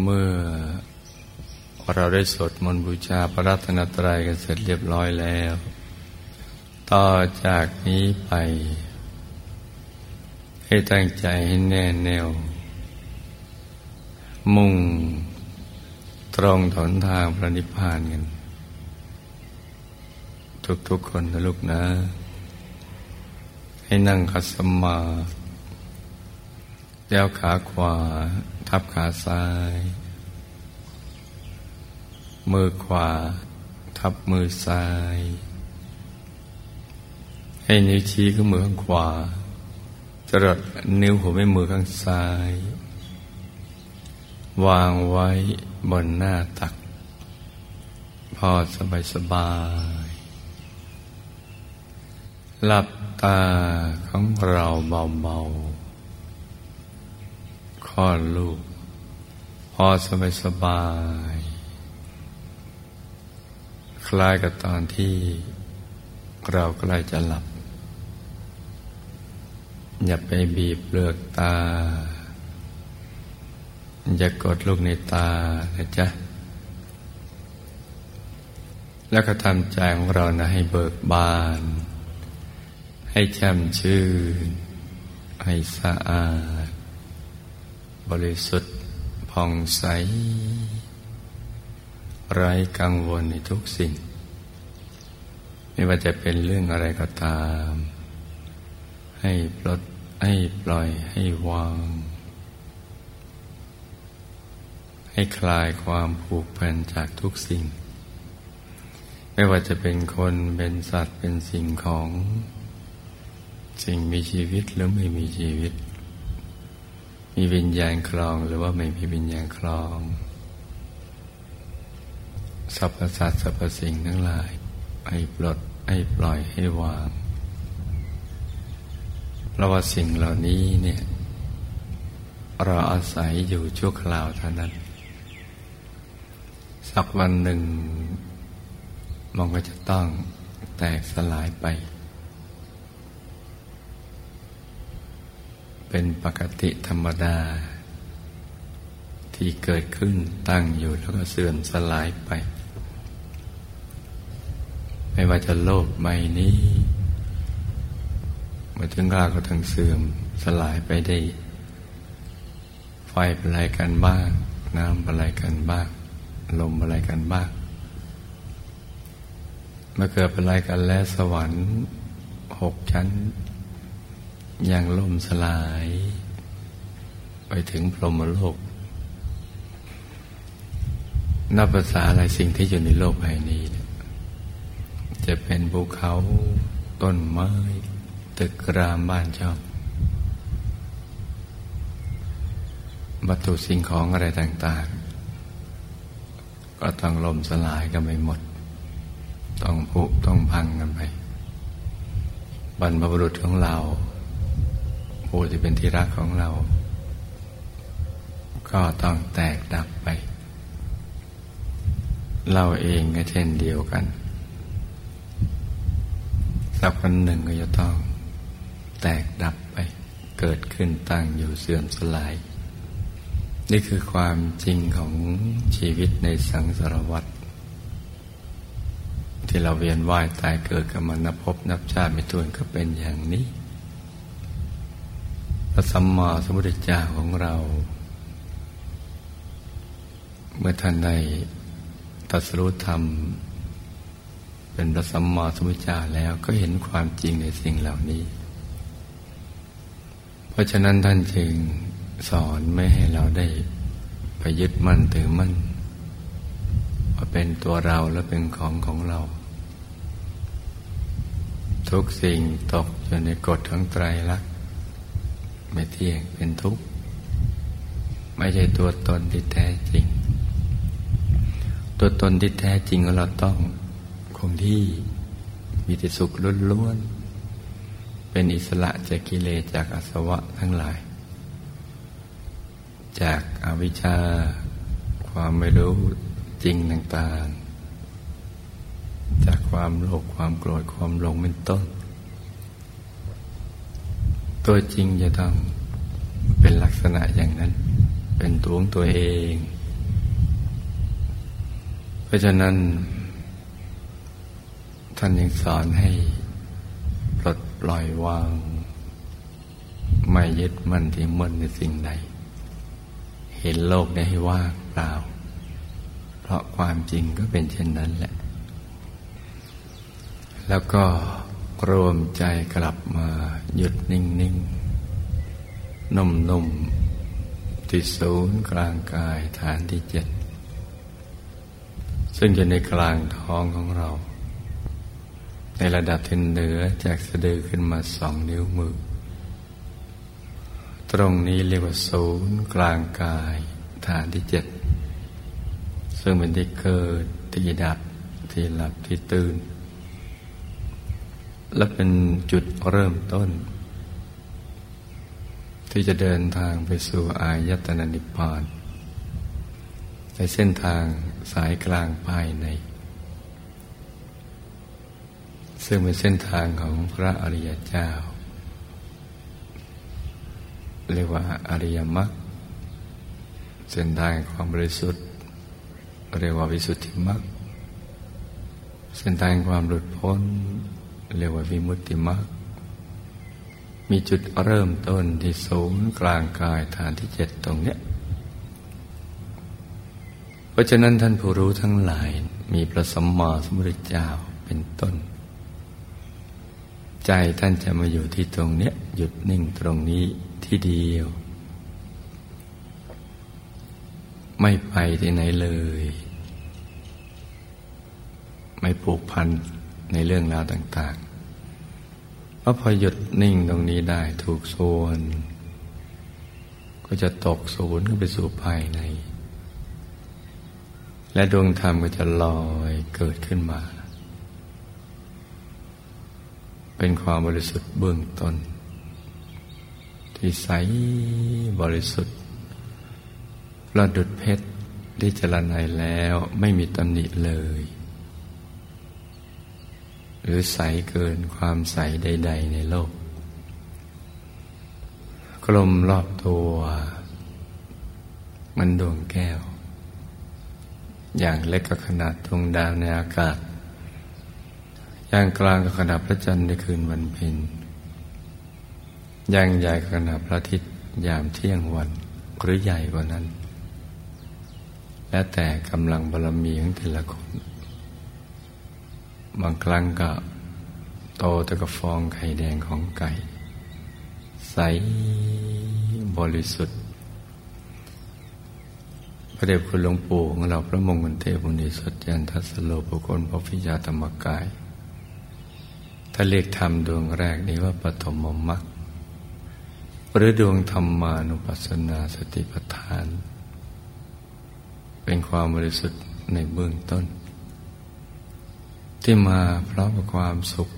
เมื่อเราได้สวดมนต์บูชาพระรัตนตรัยกันเสร็จเรียบร้อยแล้ว ต่อจากนี้ไป ให้ตั้งใจให้แน่แน่ว มุ่งตรงถนทางพระนิพพานกัน ทุกๆคนนะลูกนะ ให้นั่งคัสมา แลวขาขวา ทับขาซ้าย มือขวา ทับมือซ้าย ให้นิ้วชี้ข้างมือข้างขวาจรดนิ้วหัวแม่มือข้างซ้าย วางไว้บนหน้าตัก พอสบายสบายหลับตาของเราเบาๆ คลอดลูก พอสบายสบาย คล้ายกับตอนที่เราใกล้จะหลับ อย่าไปบีบเปลือกตา อย่ากดลูกในตานะจ๊ะ แล้วก็ทำใจของเรานะให้เบิกบาน ให้แช่มชื่น ให้สะอาด บริสุทธิ์ผ่องใส ไร้กังวลในทุกสิ่ง ไม่ว่าจะเป็นเรื่องอะไรก็ตาม ให้ปลดให้ปล่อยให้วาง ให้คลายความผูกพันจากทุกสิ่ง ไม่ว่าจะเป็นคนเป็นสัตว์เป็นสิ่งของ สิ่งมีชีวิตหรือไม่มีชีวิต มีวิญญาณคลองหรือว่าไม่มีวิญญาณคลองสรรพสัตว์สรรพสิ่งทั้งหลาย ให้ปลดให้ปล่อยให้วางเพราะว่าสิ่งเหล่านี้เนี่ยเราอาศัยอยู่ชั่วคราวเท่านั้น สักวันหนึ่งมันก็จะต้องแตกสลายไป เป็นปกติธรรมดา ที่เกิดขึ้นตั้งอยู่แล้วก็เสื่อมสลายไป ไม่ว่าจะโลกใบนี้มาถึงกลาก็ถึงเสื่อมสลายไปได้ ไฟเป็นไรกันบ้าง น้ำเป็นไรกันบ้าง ลมเป็นไรกันบ้างเมื่อเกิดเป็นไรกันแล้วสวรรค์หกชั้น ยังล่มสลาย ไปถึงพรหมโลก นับภาษาอะไรสิ่งที่อยู่ในโลกใบนี้ จะเป็นภูเขาต้นไม้ ตึกรามบ้านช่องวัตถุสิ่งของอะไรต่างๆ ก็ต้องล่มสลายกันไปหมด ต้องผุต้องพังกันไป บรรพบุรุษของเรา ผู้ที่เป็นที่รักของเรา ก็ต้องแตกดับไป เราเองก็เช่นเดียวกันสักวันหนึ่งก็จะต้องแตกดับไป เกิดขึ้นตั้งอยู่เสื่อมสลาย นี่คือความจริงของชีวิตในสังสารวัฏที่เราเวียนว่ายตายเกิดกันมานับพบนับชาติไม่ถ้วนก็เป็นอย่างนี้ ระสัมมาสัมพุทธเจ้าของเรา เมื่อท่านได้ตรัสรู้ธรรม เป็นพระสัมมาสัมพุทธเจ้าแล้วก็เห็นความจริงในสิ่งเหล่านี้ เพราะฉะนั้นท่านจึงสอนไม่ให้เราได้ไปยึดมั่นถือมั่นว่าเป็นตัวเราและเป็นของของเรา ทุกสิ่งตกอยู่ในกฎของไตรลักษณ์ ไม่เที่ยงเป็นทุกข์ไม่ใช่ตัวตนที่แท้จริง ตัวตนที่แท้จริงของเราต้องคงที่มีแต่สุขล้วนๆเป็นอิสระจากกิเลสจากอาสวะทั้งหลาย จากอาวิชชาความไม่รู้จริงต่างๆ จากความโลภความโกรธความหลงเป็นต้น ตัวจริงจะต้องเป็นลักษณะอย่างนั้น เป็นตัวของตัวเอง เพราะฉะนั้น ท่านยังสอนให้ปลดปล่อยวาง ไม่ยึดมั่นที่มั่นในสิ่งใด เห็นโลกได้ให้ว่างเปล่า เพราะความจริงก็เป็นเช่นนั้นแหละ แล้วก็ รวมใจกลับมาหยุดนิ่งๆนุ่มๆที่ศูนย์กลางกายฐานที่เจ็ด ซึ่งอยู่ในกลางท้องของเรา ในระดับที่เหนือจากสะดือขึ้นมาสองนิ้วมือ ตรงนี้เรียกว่าศูนย์กลางกายฐานที่เจ็ด ซึ่งเป็นที่เกิดที่ดับที่หลับที่ตื่น และเป็นจุดเริ่มต้น ที่จะเดินทางไปสู่อายตนะนิพพานในเส้นทางสายกลางภายใน ซึ่งเป็นเส้นทางของพระอริยเจ้า เรียกว่าอริยมรรคเส้นทางความบริสุทธิ์ เรียกว่าวิสุทธิมรรคเส้นทางความหลุดพ้น เรียกว่าวิมุตติมรรคมีจุดเริ่มต้นที่ศูนย์กลางกายฐานที่เจ็ดตรงเนี้ยเพราะฉะนั้นท่านผู้รู้ทั้งหลายมีพระสัมมาสัมพุทธเจ้าเป็นต้น ใจท่านจะมาอยู่ที่ตรงเนี้ยหยุดนิ่งตรงนี้ที่เดียว ไม่ไปที่ไหนเลย ไม่ผูกพัน ในเรื่องราวต่างๆเพราะพอหยุดนิ่งตรงนี้ได้ถูกส่วนก็จะตกศูนย์เข้าไปสู่ภายใน และดวงธรรมก็จะลอยเกิดขึ้นมา เป็นความบริสุทธิ์เบื้องต้น ที่ใสบริสุทธิ์ประดุดเพชรได้จรนัยแล้วไม่มีตำหนิเลย หรือใสเกินความใสใด ๆ ในโลก กลมรอบตัว มันดวงแก้ว อย่างเล็กก็ขนาดดวงดาวในอากาศ อย่างกลางก็ขนาดพระจันทร์ในคืนวันเพ็ญอย่างใหญ่ขนาดพระอาทิตย์ยามเที่ยงวันหรือใหญ่กว่านั้น และแต่กำลังบารมีของแต่ละคน บางครั้งก็โตแต่กับฟองไข่แดงของไก่ ใสบริสุทธิ์ระเดชคุณหลวงปู่ของเราพระมงคลเทพบุญสดยันทัสโลปุคลพระพิยาธรรมกาย ถ้าเรียกธรรมดวงแรกนี้ว่าปฐมมรรคหรือดวงธรรมานุปัสสนาสติปัฏฐาน เป็นความบริสุทธิ์ในเบื้องต้น ที่มาพร้อมกับความสุข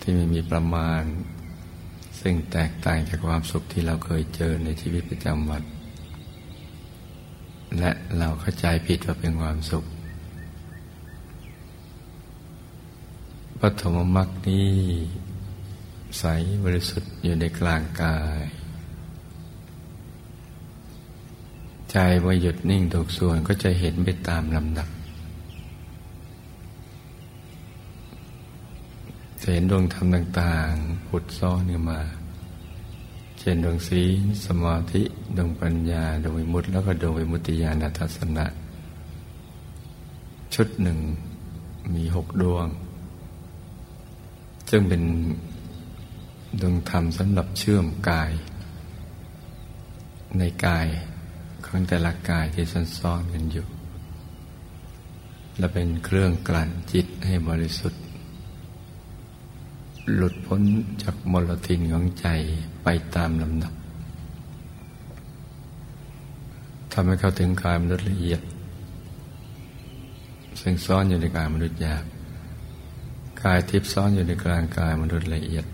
ที่ไม่มีประมาณ ซึ่งแตกต่างจากความสุขที่เราเคยเจอในชีวิตประจำวัน และเราเข้าใจผิดว่าเป็นความสุขปฐมมรรคนี้ใสบริสุทธิ์อยู่ในกลางกาย ใจว่าหยุดนิ่งถูกส่วนก็จะเห็นไปตามลำดับ จะเห็นดวงธรรมต่างๆผุดซ้อนขึ้นมา เช่นดวงศีลสมาธิ ดวงปัญญา ดวงวิมุตติ แล้วก็ดวงวิมุตติญาณทัศนะ ชุดหนึ่งมีหกดวง ซึ่งเป็นดวงธรรมสำหรับเชื่อมกาย ในกายของแต่ละกายที่ซ้อนๆกันอยู่ และเป็นเครื่องกลั่นจิตให้บริสุทธิ์ หลุดพ้นจากมลทินของใจไปตามลำดับทำให้เข้าถึงกายมนุษย์ละเอียด ซึ่งซ่อนอยู่ในกายมนุษย์หยาบกายทิพย์ซ่อนอยู่ในกลางกายมนุษย์ละเอียด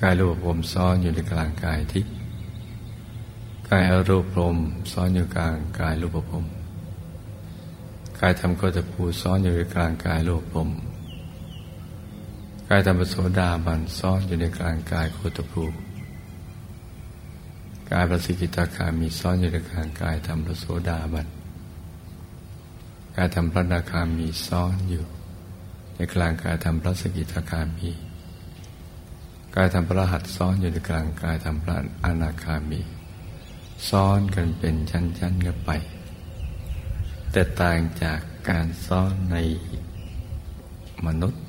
กายรูปภพซ่อนอยู่ในกลางกายทิพย์กายอรูปพรมซ่อนอยู่กลางกายรูปภพกายธรรมโคตภูซ่อนอยู่ในกลางกายรูปภพกายธรรมโสดาบันซ่อนอยู่ในกลางกายโคตภูกายประสิทธิตาคามีซ่อนอยู่ในกลางกายธรรมโสดาบันการทำพระนาคามีซ้อนอยู่ในกลางการทำพระสกิทาคามีกายทำพระหัตซ้อนอยู่ ในกลางกายทำพระอนาคามีซ้อนกันเป็นชั้นๆกันไป แต่ต่างจากการซ้อนในมนุษย์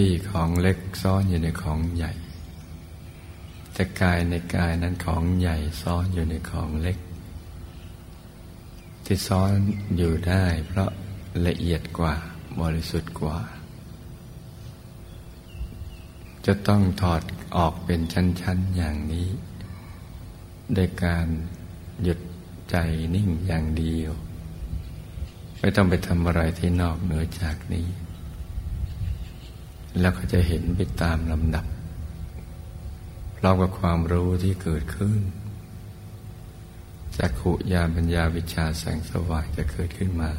ที่ของเล็กซ้อนอยู่ในของใหญ่ แต่กายในกายนั้นของใหญ่ซ้อนอยู่ในของเล็ก ที่ซ้อนอยู่ได้เพราะละเอียดกว่าบริสุทธิ์กว่า จะต้องถอดออกเป็นชั้น ๆ อย่างนี้โดยการหยุดใจนิ่งอย่างเดียว ไม่ต้องไปทำอะไรที่นอกเหนือจากนี้ แล้วก็จะเห็นไปตามลำดับพร้อมกับความรู้ที่เกิดขึ้นจากขุยาปัญญาวิชาแสงสว่างจะเกิดขึ้นมา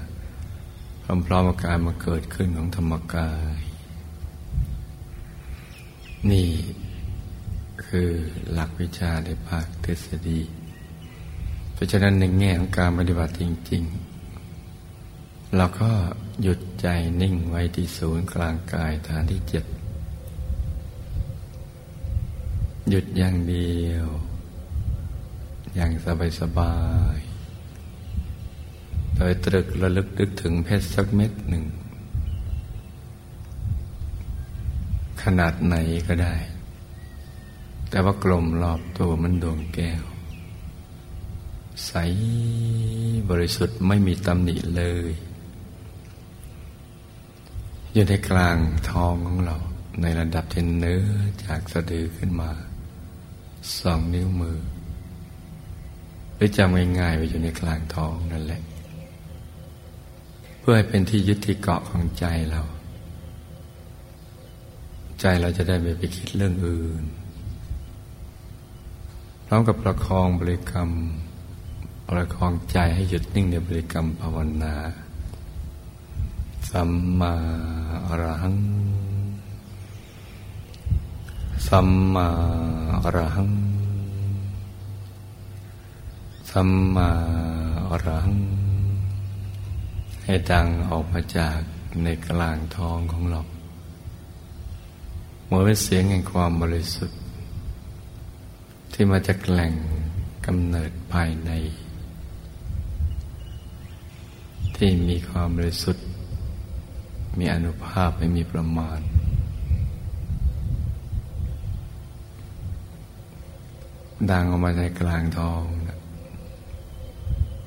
พร้อมๆกับการมาเกิดขึ้นของธรรมกาย นี่คือหลักวิชาในภาคทฤษฎี เพราะฉะนั้นในแง่ของการปฏิบัติจริง ๆ เราก็หยุดใจนิ่งไว้ที่ศูนย์กลางกายฐานที่เจ็ดหยุดอย่างเดียว อย่างสบายสบายโดยตรึกระลึกนึกถึงเพชรสักเม็ดหนึ่ง ขนาดไหนก็ได้ แต่ว่ากลมรอบตัวมันดวงแก้ว ใสบริสุทธิ์ไม่มีตำหนิเลย อยู่ในกลางท้องของเรา ในระดับที่เนื้อจากสะดือขึ้นมาสองนิ้วมือหรือจำง่ายๆไปอยู่ในกลางท้องนั่นแหละ เพื่อให้เป็นที่ยึดที่เกาะของใจเรา ใจเราจะได้ไม่ไปคิดเรื่องอื่นพร้อมกับประคองบริกรรม ประคองใจให้หยุดนิ่งในบริกรรมภาวนา สัมมาอรหัง สัมมาอรหัง สัมมาอรหัง ให้ดังออกมาจากในกลางท้องของเราเหมือนเป็นเสียงแห่งความบริสุทธิ์ ที่มาจากแหล่งกำเนิดภายใน ที่มีความบริสุทธิ์ มีอนุภาพไม่มีประมาณ ดังออกมาในกลางทอง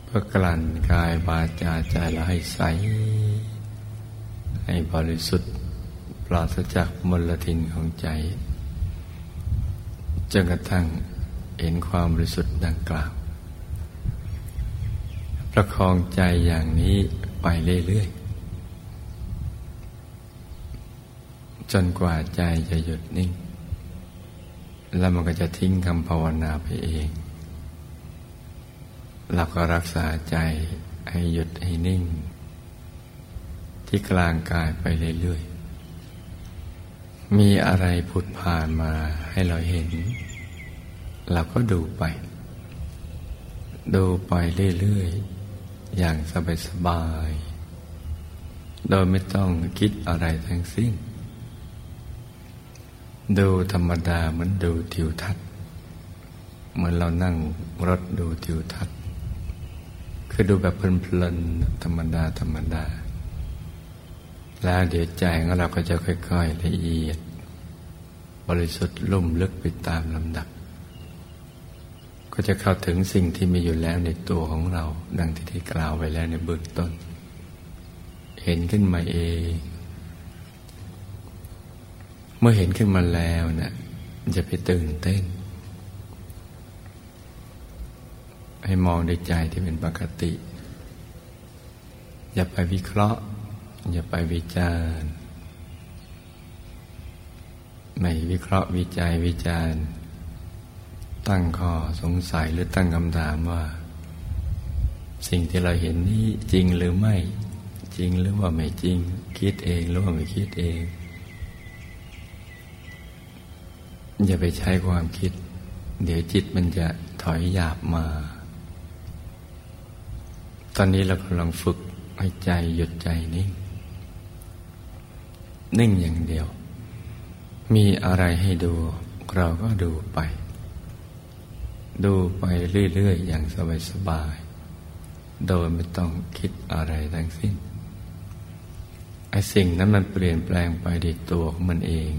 เพื่อกลั่นกายวาจาใจเราให้ใส ให้บริสุทธิ์ปราศจากมลทินของใจจนกระทั่งเห็นความบริสุทธิ์ดังกล่าวประคองใจอย่างนี้ไปเรื่อยๆ จนกว่าใจจะหยุดนิ่ง แล้วมันก็จะทิ้งคำภาวนาไปเองเราก็รักษาใจให้หยุดให้นิ่ง ที่กลางกายไปเรื่อยๆ มีอะไรผุดผ่านมาให้เราเห็น เราก็ดูไป ดูไปเรื่อยๆ อย่างสบายๆ โดยไม่ต้องคิดอะไรทั้งสิ้น ดูธรรมดาเหมือนดูทิวทัศน์ เหมือนเรานั่งรถดูทิวทัศน์ คือดูแบบเพลินๆธรรมดาธรรมดา แล้วเดี๋ยวใจของเราก็จะค่อยๆละเอียด บริสุทธิ์ลุ่มลึกไปตามลำดับ ก็จะเข้าถึงสิ่งที่มีอยู่แล้วในตัวของเรา ดังที่ที่กล่าวไว้แล้วในเบื้องต้น เห็นขึ้นมาเอง เมื่อเห็นขึ้นมาแล้วเนะี่ยจะไปตื่นเต้น ให้มองในใจที่เป็นปกติ อย่าไปวิเคราะห์ อย่าไปวิจารณ์ไม่วิเคราะห์วิจัยวิจารณ์ ตั้งข้อสงสัยหรือตั้งคำถามว่า สิ่งที่เราเห็นนี้จริงหรือไม่จริงหรือว่าไม่จริง คิดเองหรือว่าไม่คิดเอง อย่าไปใช้ความคิด เดี๋ยวจิตมันจะถอยหยาบมา ตอนนี้เรากำลังฝึกให้ใจหยุดใจนิ่ง นิ่งอย่างเดียว มีอะไรให้ดู เราก็ดูไป ดูไปเรื่อย ๆ อย่างสบายๆ โดยไม่ต้องคิดอะไรทั้งสิ้นไอ้สิ่งนั้นมันเปลี่ยนแปลงไปในตัวของมันเอง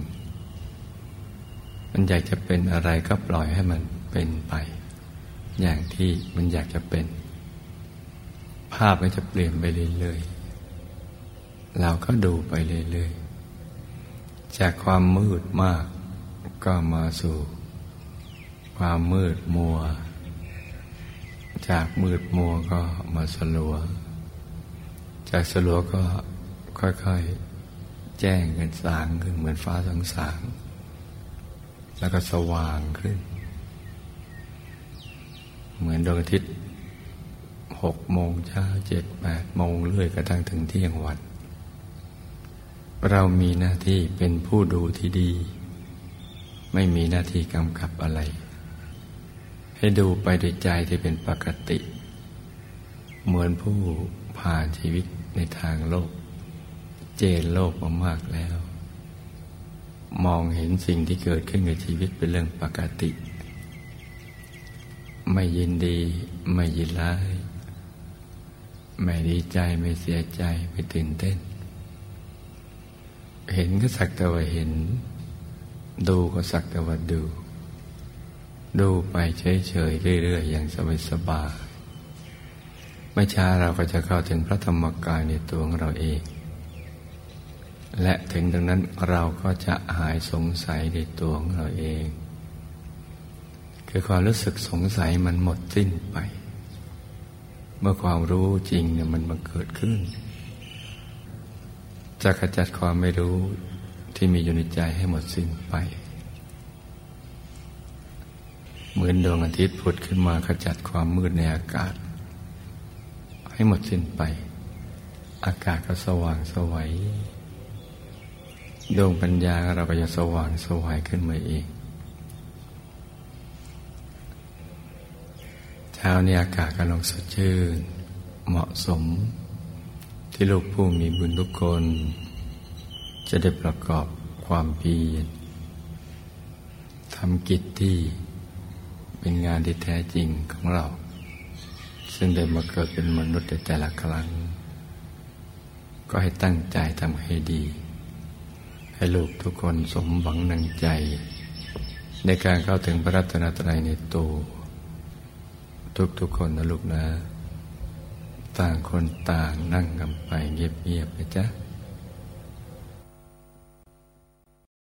มันอยากจะเป็นอะไรก็ปล่อยให้มันเป็นไป อย่างที่มันอยากจะเป็น ภาพมันจะเปลี่ยนไปเรื่อยๆเราก็ดูไปเรื่อยๆจากความมืดมาก ก็มาสู่ ความมืดมัว จากมืดมัวก็มาสลัว จากสลัวก็ค่อยๆ แจ้งกันสางขึ้นเหมือนฟ้าสางสาง แล้วก็สว่างขึ้น เหมือนดวงอาทิตย์หกโมงเช้าเจ็ดแปดโมงเรื่อยกระทั่งถึงเที่ยงวัน เรามีหน้าที่เป็นผู้ดูที่ดี ไม่มีหน้าที่กำกับอะไร ให้ดูไปด้วยใจที่เป็นปกติ เหมือนผู้ผ่านชีวิตในทางโลก เจนโลกมามากแล้ว มองเห็นสิ่งที่เกิดขึ้นกับชีวิตเป็นเรื่องปกติ ไม่ยินดีไม่ยินร้าย ไม่ดีใจไม่เสียใจไม่ตื่นเต้น เห็นก็สักแต่ว่าเห็น ดูก็สักแต่ว่าดู ดูไปเฉยๆเรื่อยๆอย่างสบายๆไม่ช้าเราก็จะเข้าถึงพระธรรมกายในตัวของเราเอง และถึงตรงนั้นเราก็จะหายสงสัยในตัวของเราเอง คือความรู้สึกสงสัยมันหมดสิ้นไป เมื่อความรู้จริงเนี่ยมันมาเกิดขึ้น จะขจัดความไม่รู้ที่มีอยู่ในใจให้หมดสิ้นไป เหมือนดวงอาทิตย์ผุดขึ้นมาขจัดความมืดในอากาศ ให้หมดสิ้นไป อากาศก็สว่างสวัย ดวงปัญญาเราก็จะสว่างสวัยขึ้นมาเองช้านี้อากาศกำลังสดชื่น เหมาะสม ที่ลูกผู้มีบุญทุกคน จะได้ประกอบความเพียรทำกิจที่เป็นงานที่แท้จริงของเรา ซึ่งได้มาเกิดเป็นมนุษย์แต่ละครั้ง ก็ให้ตั้งใจทำให้ดี ให้ลูกทุกคนสมหวังนังใจ ในการเข้าถึงพระรัตนตรัยในตัวทุกๆคนนะลูกนะ ต่างคนต่างนั่งกันไปเงียบๆไปจ้ะ